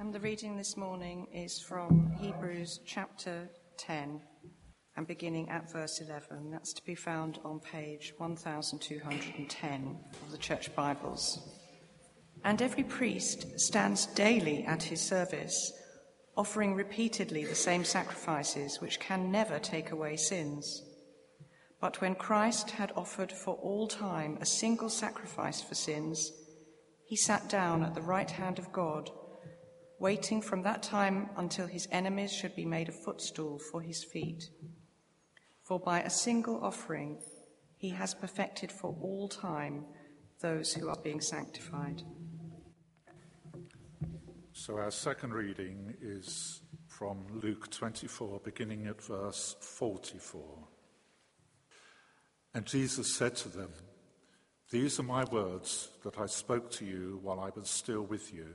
And the reading this morning is from Hebrews chapter 10 and beginning at verse 11. That's to be found on page 1210 of the Church Bibles. And every priest stands daily at his service, offering repeatedly the same sacrifices which can never take away sins. But when Christ had offered for all time a single sacrifice for sins, he sat down at the right hand of God waiting from that time until his enemies should be made a footstool for his feet. For by a single offering he has perfected for all time those who are being sanctified. So our second reading is from Luke 24, beginning at verse 44. And Jesus said to them, These are my words that I spoke to you while I was still with you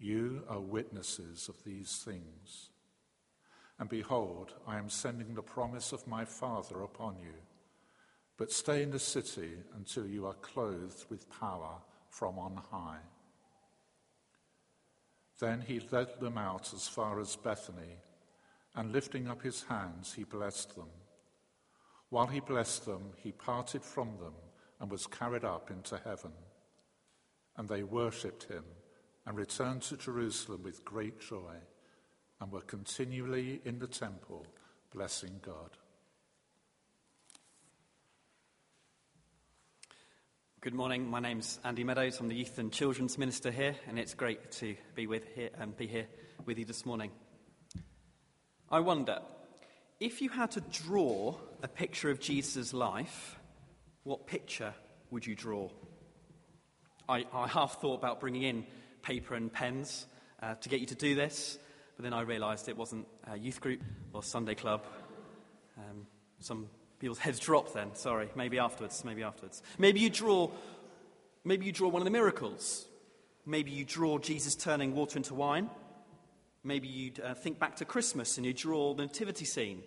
You are witnesses of these things. And behold, I am sending the promise of my Father upon you. But stay in the city until you are clothed with power from on high. Then he led them out as far as Bethany, and lifting up his hands, he blessed them. While he blessed them, he parted from them and was carried up into heaven. And they worshipped him and returned to Jerusalem with great joy and were continually in the temple blessing God. Good morning. My name's Andy Meadows. I'm the Youth and Children's Minister here, and it's great to be with here and um, be here with you this morning. I wonder if you had to draw a picture of Jesus' life, what picture would you draw? I, I half thought about bringing in paper and pens uh, to get you to do this, but then I realised it wasn't a youth group or Sunday club. Um, some people's heads dropped then. Sorry, maybe afterwards. Maybe afterwards. Maybe you draw. Maybe you draw one of the miracles. Maybe you draw Jesus turning water into wine. Maybe you uh, think back to Christmas and you draw the nativity scene.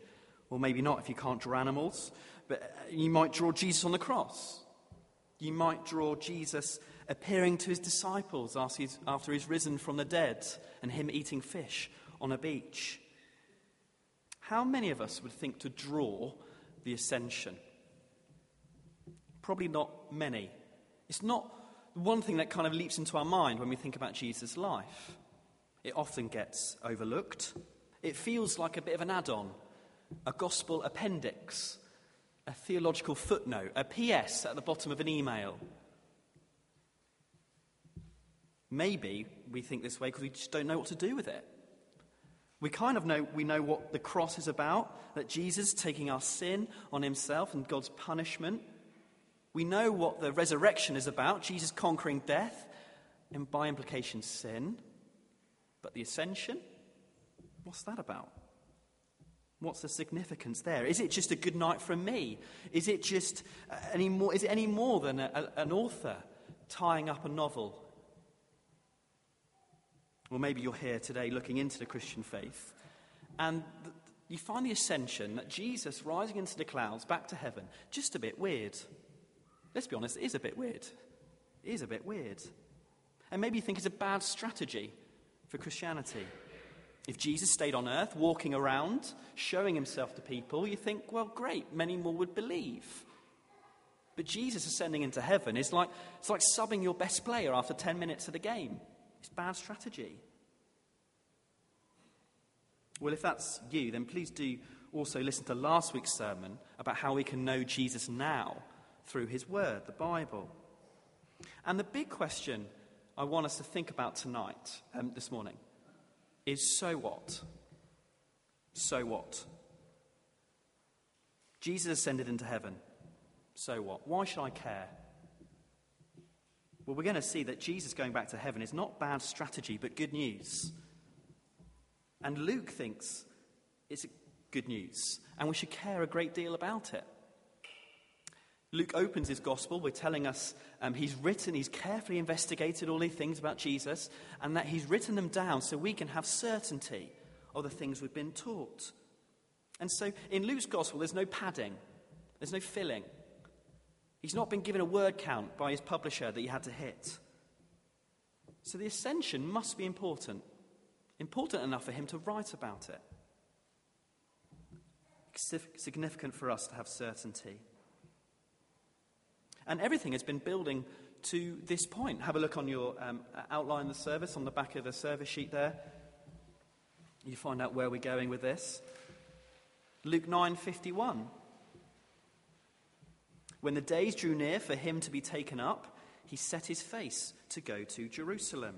Or maybe not if you can't draw animals. But uh, you might draw Jesus on the cross. You might draw Jesus appearing to his disciples after he's, risen from the dead and him eating fish on a beach. How many of us would think to draw the ascension? Probably not many. It's not one thing that kind of leaps into our mind when we think about Jesus' life. It often gets overlooked. It feels like a bit of an add on, a gospel appendix, a theological footnote, a PS at the bottom of an email, Maybe we think this way because we just don't know what to do with it. We kind of know we know what the cross is about, that Jesus taking our sin on himself and God's punishment. We know what the resurrection is about, Jesus conquering death and by implication sin. But the ascension, what's that about? What's the significance there? Is it just a good night from me? Is it just uh, any more, is it any more than a, a, an author tying up a novel or maybe you're here today looking into the Christian faith, and you find the ascension, that Jesus rising into the clouds back to heaven, just a bit weird. Let's be honest, it is a bit weird. It is a bit weird. And maybe you think it's a bad strategy for Christianity. If Jesus stayed on earth, walking around, showing himself to people, you think, well, great, many more would believe. But Jesus ascending into heaven is like, it's like subbing your best player after 10 minutes of the game. It's bad strategy. Well, if that's you, then please do also listen to last week's sermon about how we can know Jesus now through his word, the Bible. And the big question I want us to think about tonight, um, this morning, is so what? So what? Jesus ascended into heaven. So what? Why should I care? Well, we're going to see that Jesus going back to heaven is not bad strategy, but good news. And Luke thinks it's good news, and we should care a great deal about it. Luke opens his gospel by telling us um, he's written, he's carefully investigated all these things about Jesus, and that he's written them down so we can have certainty of the things we've been taught. And so in Luke's gospel, there's no padding, there's no filling. He's not been given a word count by his publisher that he had to hit. So the ascension must be important, important enough for him to write about it. Significant for us to have certainty. And everything has been building to this point. Have a look on your um, outline the service on the back of the service sheet there. You find out where we're going with this. Luke 9:51. When the days drew near for him to be taken up, he set his face to go to Jerusalem.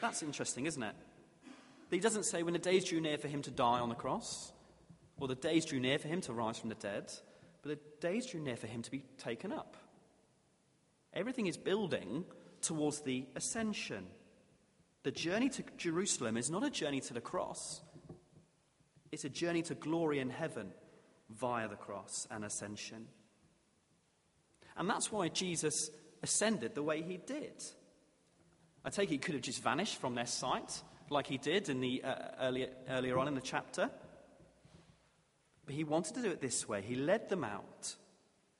That's interesting, isn't it? He doesn't say when the days drew near for him to die on the cross, or the days drew near for him to rise from the dead, but the days drew near for him to be taken up. Everything is building towards the ascension. The journey to Jerusalem is not a journey to the cross, it's a journey to glory in heaven via the cross and ascension. And that's why Jesus ascended the way he did. I take it he could have just vanished from their sight, like he did in the, uh, earlier, earlier on in the chapter. But he wanted to do it this way. He led them out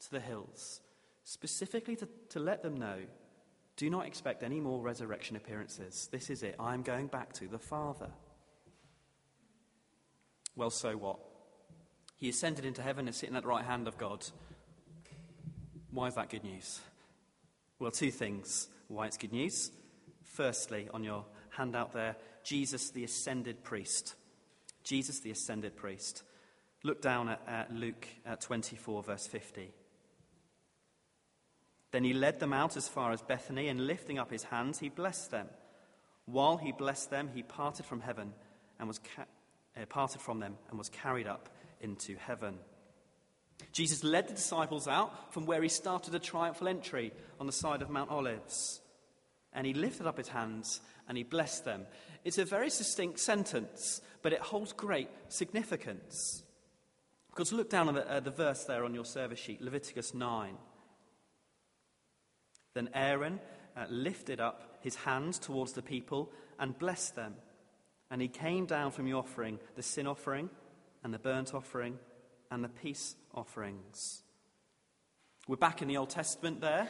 to the hills, specifically to, to let them know do not expect any more resurrection appearances. This is it. I'm going back to the Father. Well, so what? He ascended into heaven and sitting at the right hand of God. Why is that good news? Well, two things why it's good news. Firstly, on your handout there, Jesus the ascended priest. Jesus the ascended priest. Look down at, at Luke at 24, verse 50. Then he led them out as far as Bethany, and lifting up his hands, he blessed them. While he blessed them, he parted from heaven and was ca- uh, parted from them and was carried up into heaven. Jesus led the disciples out from where he started a triumphal entry on the side of Mount Olives. And he lifted up his hands and he blessed them. It's a very succinct sentence, but it holds great significance. Because look down at the, uh, the verse there on your service sheet, Leviticus 9. Then Aaron uh, lifted up his hands towards the people and blessed them. And he came down from the offering, the sin offering, and the burnt offering, and the peace offerings. We're back in the Old Testament there.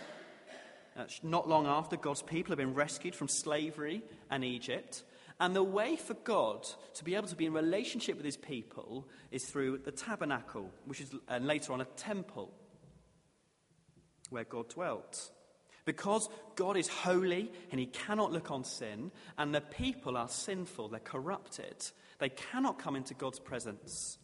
Not long after, God's people have been rescued from slavery and Egypt. And the way for God to be able to be in relationship with his people is through the tabernacle, which is later on a temple where God dwelt. Because God is holy and he cannot look on sin, and the people are sinful, they're corrupted, they cannot come into God's presence.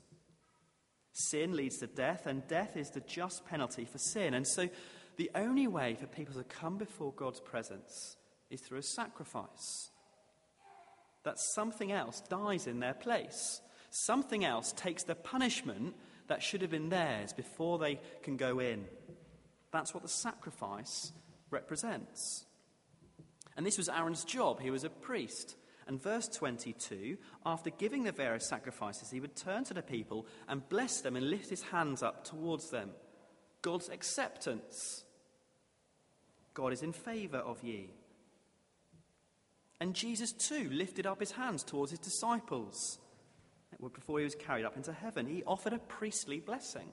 Sin leads to death, and death is the just penalty for sin. And so the only way for people to come before God's presence is through a sacrifice. That something else dies in their place. Something else takes the punishment that should have been theirs before they can go in. That's what the sacrifice represents. And this was Aaron's job. He was a priest. And verse 22 after giving the various sacrifices, he would turn to the people and bless them and lift his hands up towards them. God's acceptance. God is in favor of ye. And Jesus too lifted up his hands towards his disciples. Before he was carried up into heaven, he offered a priestly blessing.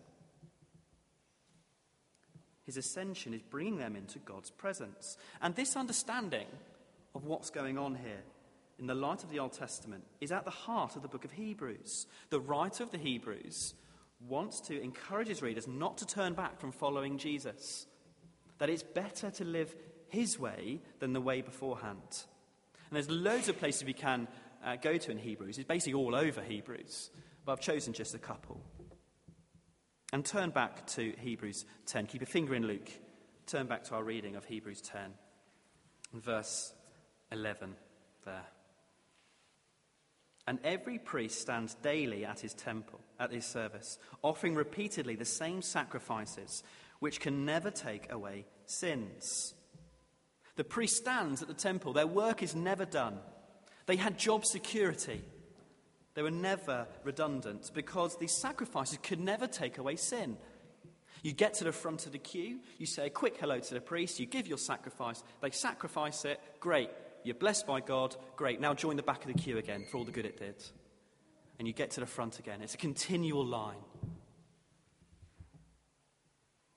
His ascension is bringing them into God's presence. And this understanding of what's going on here in the light of the Old Testament is at the heart of the book of Hebrews. The writer of the Hebrews wants to encourage his readers not to turn back from following Jesus, that it's better to live his way than the way beforehand. And there's loads of places we can uh, go to in Hebrews. It's basically all over Hebrews, but I've chosen just a couple. And turn back to Hebrews 10. Keep a finger in Luke. Turn back to our reading of Hebrews 10, verse 11 there. And every priest stands daily at his temple, at his service, offering repeatedly the same sacrifices, which can never take away sins. The priest stands at the temple, their work is never done. They had job security. They were never redundant because these sacrifices could never take away sin. You get to the front of the queue, you say a quick hello to the priest, you give your sacrifice, they sacrifice it, great. You're blessed by God, great. Now join the back of the queue again for all the good it did. And you get to the front again. It's a continual line.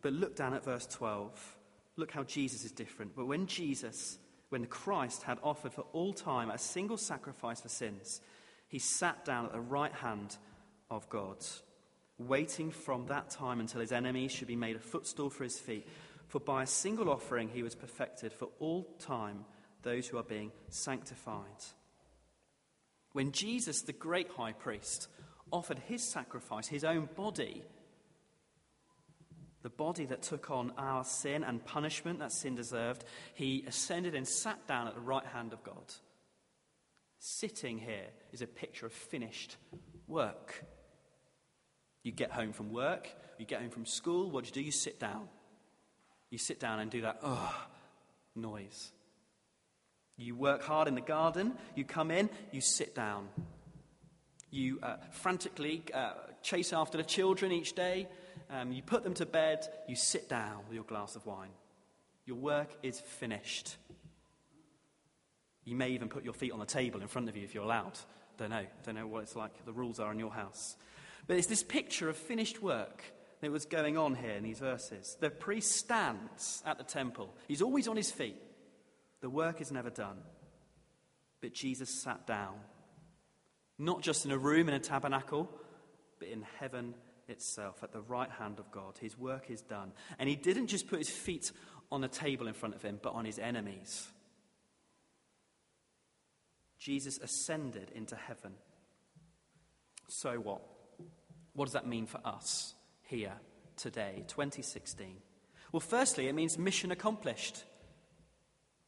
But look down at verse 12. Look how Jesus is different. But when Jesus, when Christ had offered for all time a single sacrifice for sins, he sat down at the right hand of God waiting from that time until his enemies should be made a footstool for his feet. For by a single offering he was perfected for all time those who are being sanctified. When Jesus, the great high priest, offered his sacrifice, his own body, the body that took on our sin and punishment that sin deserved, he ascended and sat down at the right hand of God. Sitting here is a picture of finished work. You get home from work, you get home from school, what do you do? You sit down. You sit down and do that, oh, noise. You work hard in the garden, you come in, you sit down. You uh, frantically uh, chase after the children each day, um, you put them to bed, you sit down with your glass of wine. Your work is finished. You may even put your feet on the table in front of you if you're allowed. Don't know. Don't know what it's like, the rules are in your house. But it's this picture of finished work that was going on here in these verses. The priest stands at the temple, he's always on his feet. The work is never done. But Jesus sat down, not just in a room in a tabernacle, but in heaven itself, at the right hand of God. His work is done. And he didn't just put his feet on the table in front of him, but on his enemies. Jesus ascended into heaven. So what? What does that mean for us here today, 2016? Well, firstly, it means mission accomplished.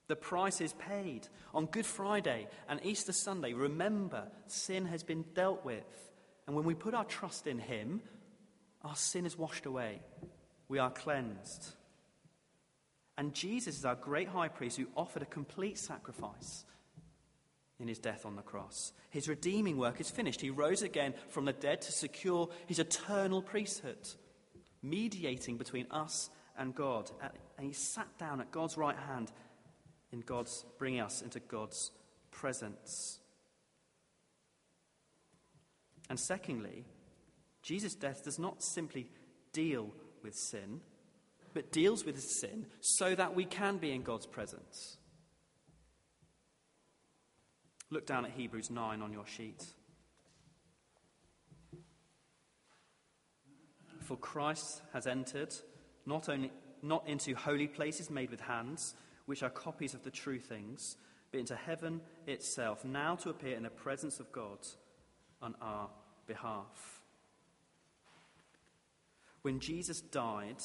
The price is paid. On Good Friday and Easter Sunday, remember, sin has been dealt with. And when we put our trust in Him, our sin is washed away. We are cleansed. And Jesus is our great high priest who offered a complete sacrifice in his death on the cross. His redeeming work is finished. He rose again from the dead to secure his eternal priesthood, mediating between us and God. And he sat down at God's right hand in God's bringing us into God's presence. And secondly, Jesus' death does not simply deal with sin, but deals with sin so that we can be in God's presence. Look down at Hebrews 9 on your sheet. For Christ has entered not only not into holy places made with hands, which are copies of the true things, but into heaven itself, now to appear in the presence of God on our behalf. When Jesus died,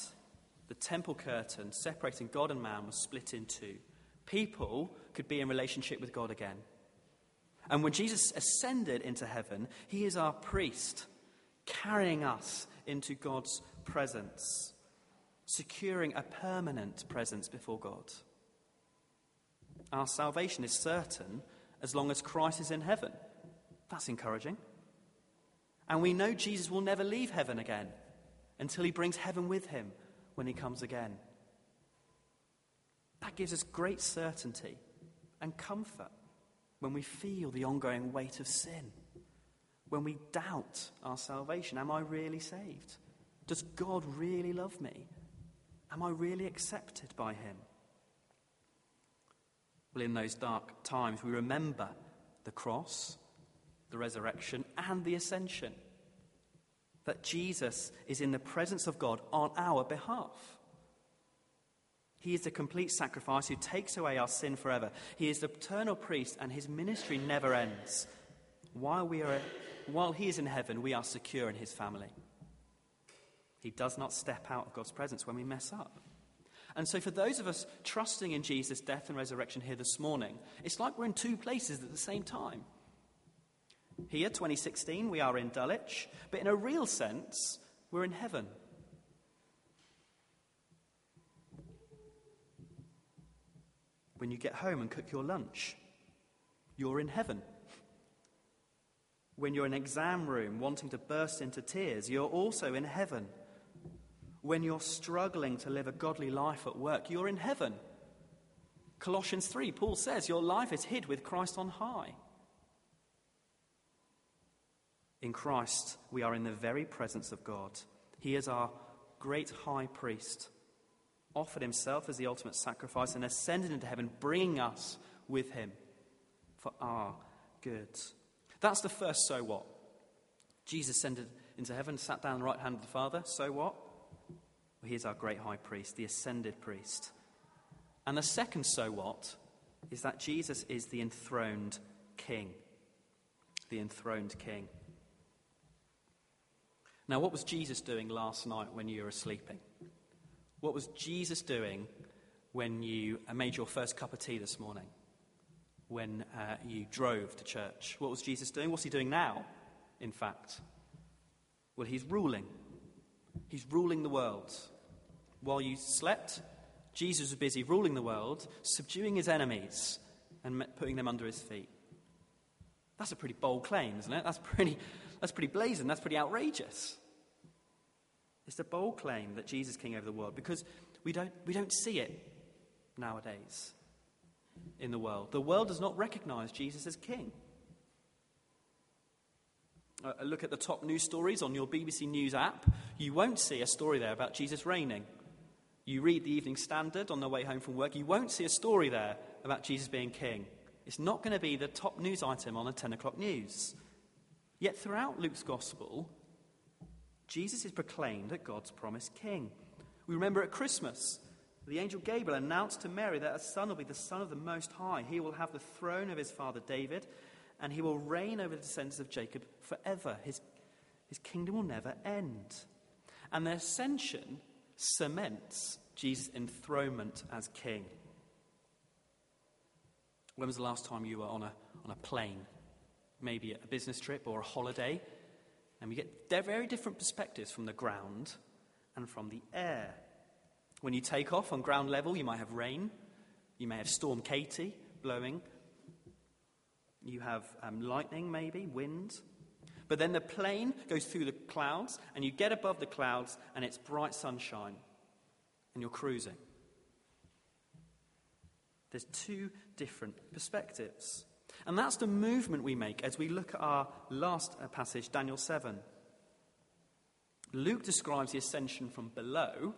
the temple curtain separating God and man was split in two. People could be in relationship with God again. And when Jesus ascended into heaven, he is our priest, carrying us into God's presence, securing a permanent presence before God. Our salvation is certain as long as Christ is in heaven. That's encouraging. And we know Jesus will never leave heaven again until he brings heaven with him when he comes again. That gives us great certainty and comfort when we feel the ongoing weight of sin, when we doubt our salvation. Am I really saved? Does God really love me? Am I really accepted by Him? Well, in those dark times, we remember the cross, the resurrection, and the ascension. That Jesus is in the presence of God on our behalf. He is the complete sacrifice who takes away our sin forever. He is the eternal priest, and his ministry never ends. While, we are, while he is in heaven, we are secure in his family. He does not step out of God's presence when we mess up. And so, for those of us trusting in Jesus' death and resurrection here this morning, it's like we're in two places at the same time. Here, 2016, we are in Dulwich, but in a real sense, we're in heaven. When you get home and cook your lunch. you're in heaven. When you're in an exam room wanting to burst into tears, you're also in heaven. When you're struggling to live a godly life at work, you're in heaven. Colossians 3, Paul says, Your life is hid with Christ on high. In Christ, we are in the very presence of God. He is our great high priest, offered himself as the ultimate sacrifice, and ascended into heaven, bringing us with him for our good. That's the first so what. Jesus ascended into heaven, sat down the right hand of the Father. So what? Well, he is our great high priest, the ascended priest. And the second so what is that Jesus is the enthroned king. The enthroned king. Now, what was Jesus doing last night when you were sleeping? What was Jesus doing when you made your first cup of tea this morning? When uh, you drove to church? What was Jesus doing? What's he doing now, in fact? Well, he's ruling. He's ruling the world. While you slept, Jesus was busy ruling the world, subduing his enemies, and putting them under his feet. That's a pretty bold claim, isn't it? That's pretty, that's pretty blazing. That's pretty outrageous. It's a bold claim that Jesus is king over the world because we don't, we don't see it nowadays in the world. The world does not recognize Jesus as king. Uh, look at the top news stories on your BBC News app. You won't see a story there about Jesus reigning. You read the Evening Standard on the way home from work, you won't see a story there about Jesus being king. It's not going to be the top news item on the 10 o'clock news. Yet throughout Luke's gospel, Jesus is proclaimed as God's promised king. We remember at Christmas, the angel Gabriel announced to Mary that a son will be the son of the Most High. He will have the throne of his father David, and he will reign over the descendants of Jacob forever. His, his kingdom will never end. And the ascension cements Jesus' enthronement as king. When was the last time you were on a, on a plane? Maybe a business trip or a holiday? And we get very different perspectives from the ground and from the air. When you take off on ground level, you might have rain, you may have Storm Katie blowing, you have um, lightning, maybe, wind. But then the plane goes through the clouds, and you get above the clouds, and it's bright sunshine, and you're cruising. There's two different perspectives. And that's the movement we make as we look at our last uh, passage, Daniel 7. Luke describes the ascension from below,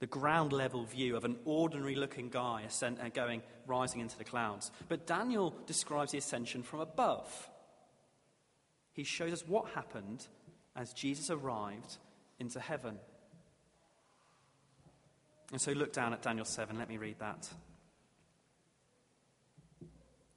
the ground level view of an ordinary looking guy ascend, uh, going, rising into the clouds. But Daniel describes the ascension from above. He shows us what happened as Jesus arrived into heaven. And so look down at Daniel 7. Let me read that.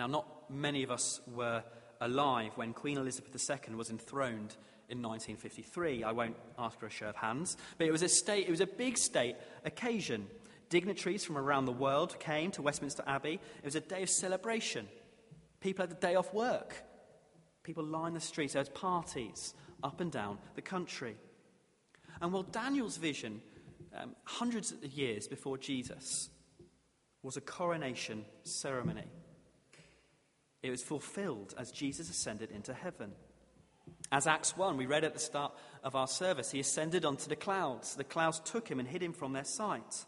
Now, not many of us were alive when Queen Elizabeth II was enthroned in 1953. I won't ask for a show of hands, but it was a, state, it was a big state occasion. Dignitaries from around the world came to Westminster Abbey. It was a day of celebration. People had the day off work. People lined the streets. There was parties up and down the country. And while Daniel's vision, um, hundreds of years before Jesus, was a coronation ceremony, it was fulfilled as Jesus ascended into heaven. As Acts 1, we read at the start of our service, he ascended onto the clouds. The clouds took him and hid him from their sight.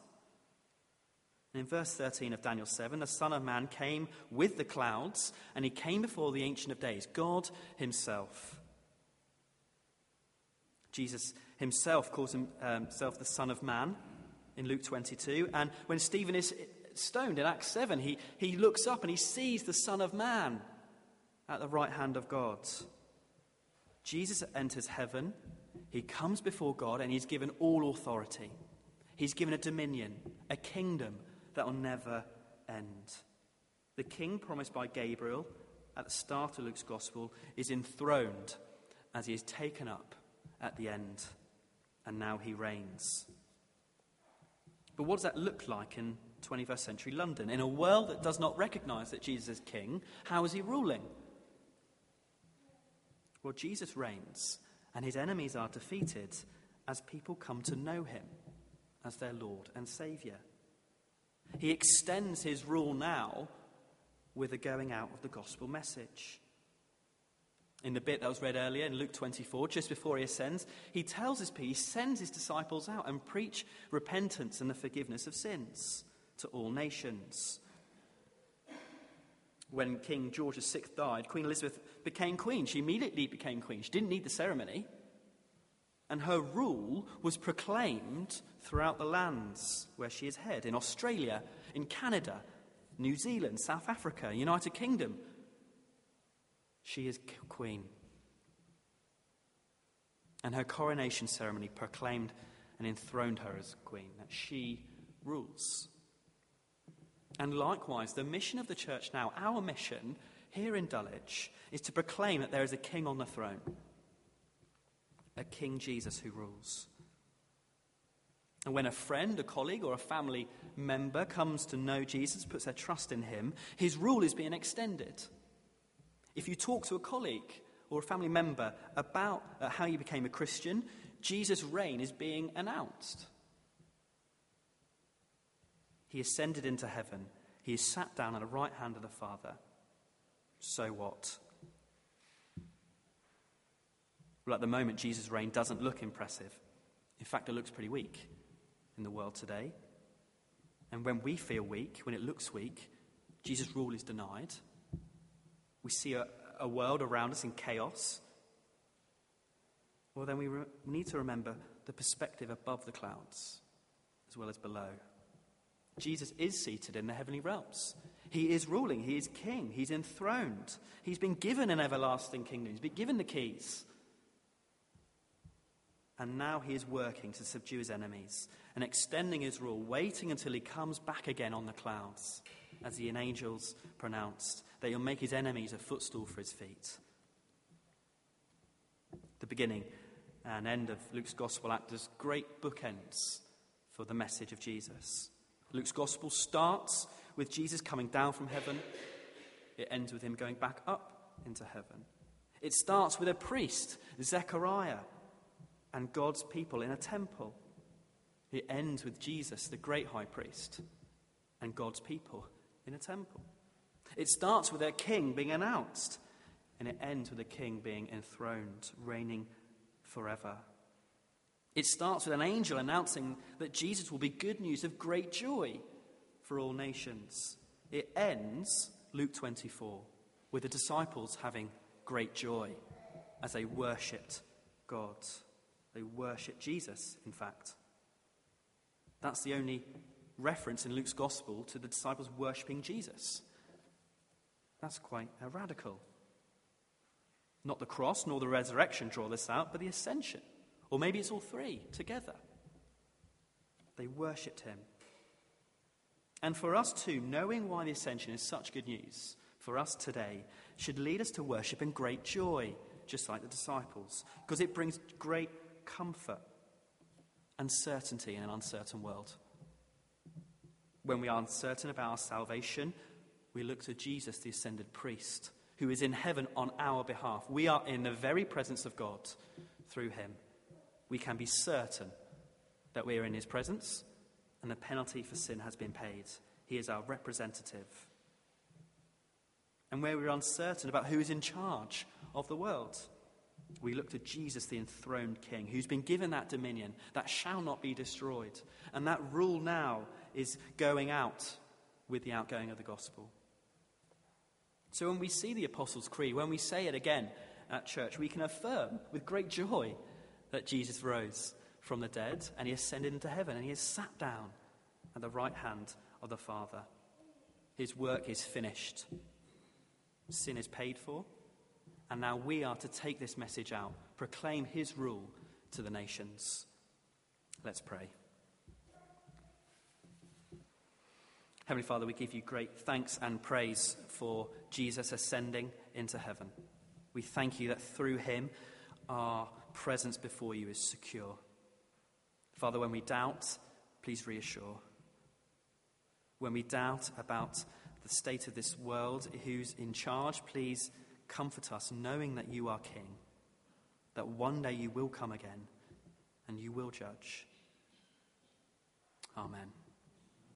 And in verse 13 of Daniel 7, the Son of Man came with the clouds, and he came before the Ancient of Days, God Himself. Jesus Himself calls Himself um, the Son of Man in Luke 22. And when Stephen is stoned in Acts 7, he, he looks up and he sees the Son of Man at the right hand of God. Jesus enters heaven, he comes before God, and he's given all authority. He's given a dominion, a kingdom that will never end. The king promised by Gabriel at the start of Luke's gospel is enthroned as he is taken up at the end, and now he reigns. But what does that look like in 21st century London? In a world that does not recognize that Jesus is king, how is he ruling? Well, Jesus reigns, and his enemies are defeated as people come to know him as their Lord and Saviour. He extends his rule now with the going out of the gospel message. In the bit that was read earlier in Luke 24, just before he ascends, he tells his people, he sends his disciples out and preach repentance and the forgiveness of sins to all nations. When King George VI died, Queen Elizabeth became queen. She immediately became queen. She didn't need the ceremony. And her rule was proclaimed throughout the lands where she is head in Australia, in Canada, New Zealand, South Africa, United Kingdom. She is queen. And her coronation ceremony proclaimed and enthroned her as queen, that she rules. And likewise, the mission of the church now, our mission here in Dulwich, is to proclaim that there is a king on the throne, a King Jesus who rules. And when a friend, a colleague, or a family member comes to know Jesus, puts their trust in him, his rule is being extended. If you talk to a colleague or a family member about uh, how you became a Christian, Jesus' reign is being announced. He ascended into heaven. He is sat down at the right hand of the Father. So what? Well, at the moment, Jesus' reign doesn't look impressive. In fact, it looks pretty weak in the world today. And when we feel weak, when it looks weak, Jesus' rule is denied. We see a, a world around us in chaos. Well, then we re- need to remember the perspective above the clouds as well as below. Jesus is seated in the heavenly realms. He is ruling. He is king. He's enthroned. He's been given an everlasting kingdom. He's been given the keys. And now he is working to subdue his enemies and extending his rule, waiting until he comes back again on the clouds, as the angels pronounced, that he'll make his enemies a footstool for his feet. The beginning and end of Luke's gospel act as great bookends for the message of Jesus. Luke's gospel starts with Jesus coming down from heaven, it ends with him going back up into heaven. It starts with a priest, Zechariah, and God's people in a temple. It ends with Jesus, the great high priest, and God's people in a temple. It starts with a king being announced, and it ends with a king being enthroned, reigning forever. It starts with an angel announcing that Jesus will be good news of great joy for all nations. It ends, Luke 24, with the disciples having great joy as they worshipped God. They worship Jesus, in fact. That's the only reference in Luke's gospel to the disciples worshipping Jesus. That's quite a radical. Not the cross nor the resurrection draw this out, but the ascension. Or maybe it's all three together. They worshipped him. And for us too, knowing why the ascension is such good news for us today should lead us to worship in great joy, just like the disciples, because it brings great comfort and certainty in an uncertain world. When we are uncertain about our salvation, we look to Jesus, the ascended priest, who is in heaven on our behalf. We are in the very presence of God through him. We can be certain that we are in his presence and the penalty for sin has been paid. He is our representative. And where we're uncertain about who is in charge of the world, we look to Jesus, the enthroned King, who's been given that dominion that shall not be destroyed. And that rule now is going out with the outgoing of the gospel. So when we see the Apostles' Creed, when we say it again at church, we can affirm with great joy that Jesus rose from the dead and he ascended into heaven and he has sat down at the right hand of the Father. His work is finished, sin is paid for and now we are to take this message out, proclaim his rule to the nations. Let's pray. Heavenly Father, we give you great thanks and praise for Jesus ascending into heaven. We thank you that through him our presence before you is secure. Father, when we doubt, please reassure. When we doubt about the state of this world, who's in charge, please comfort us, knowing that you are King, that one day you will come again and you will judge. Amen.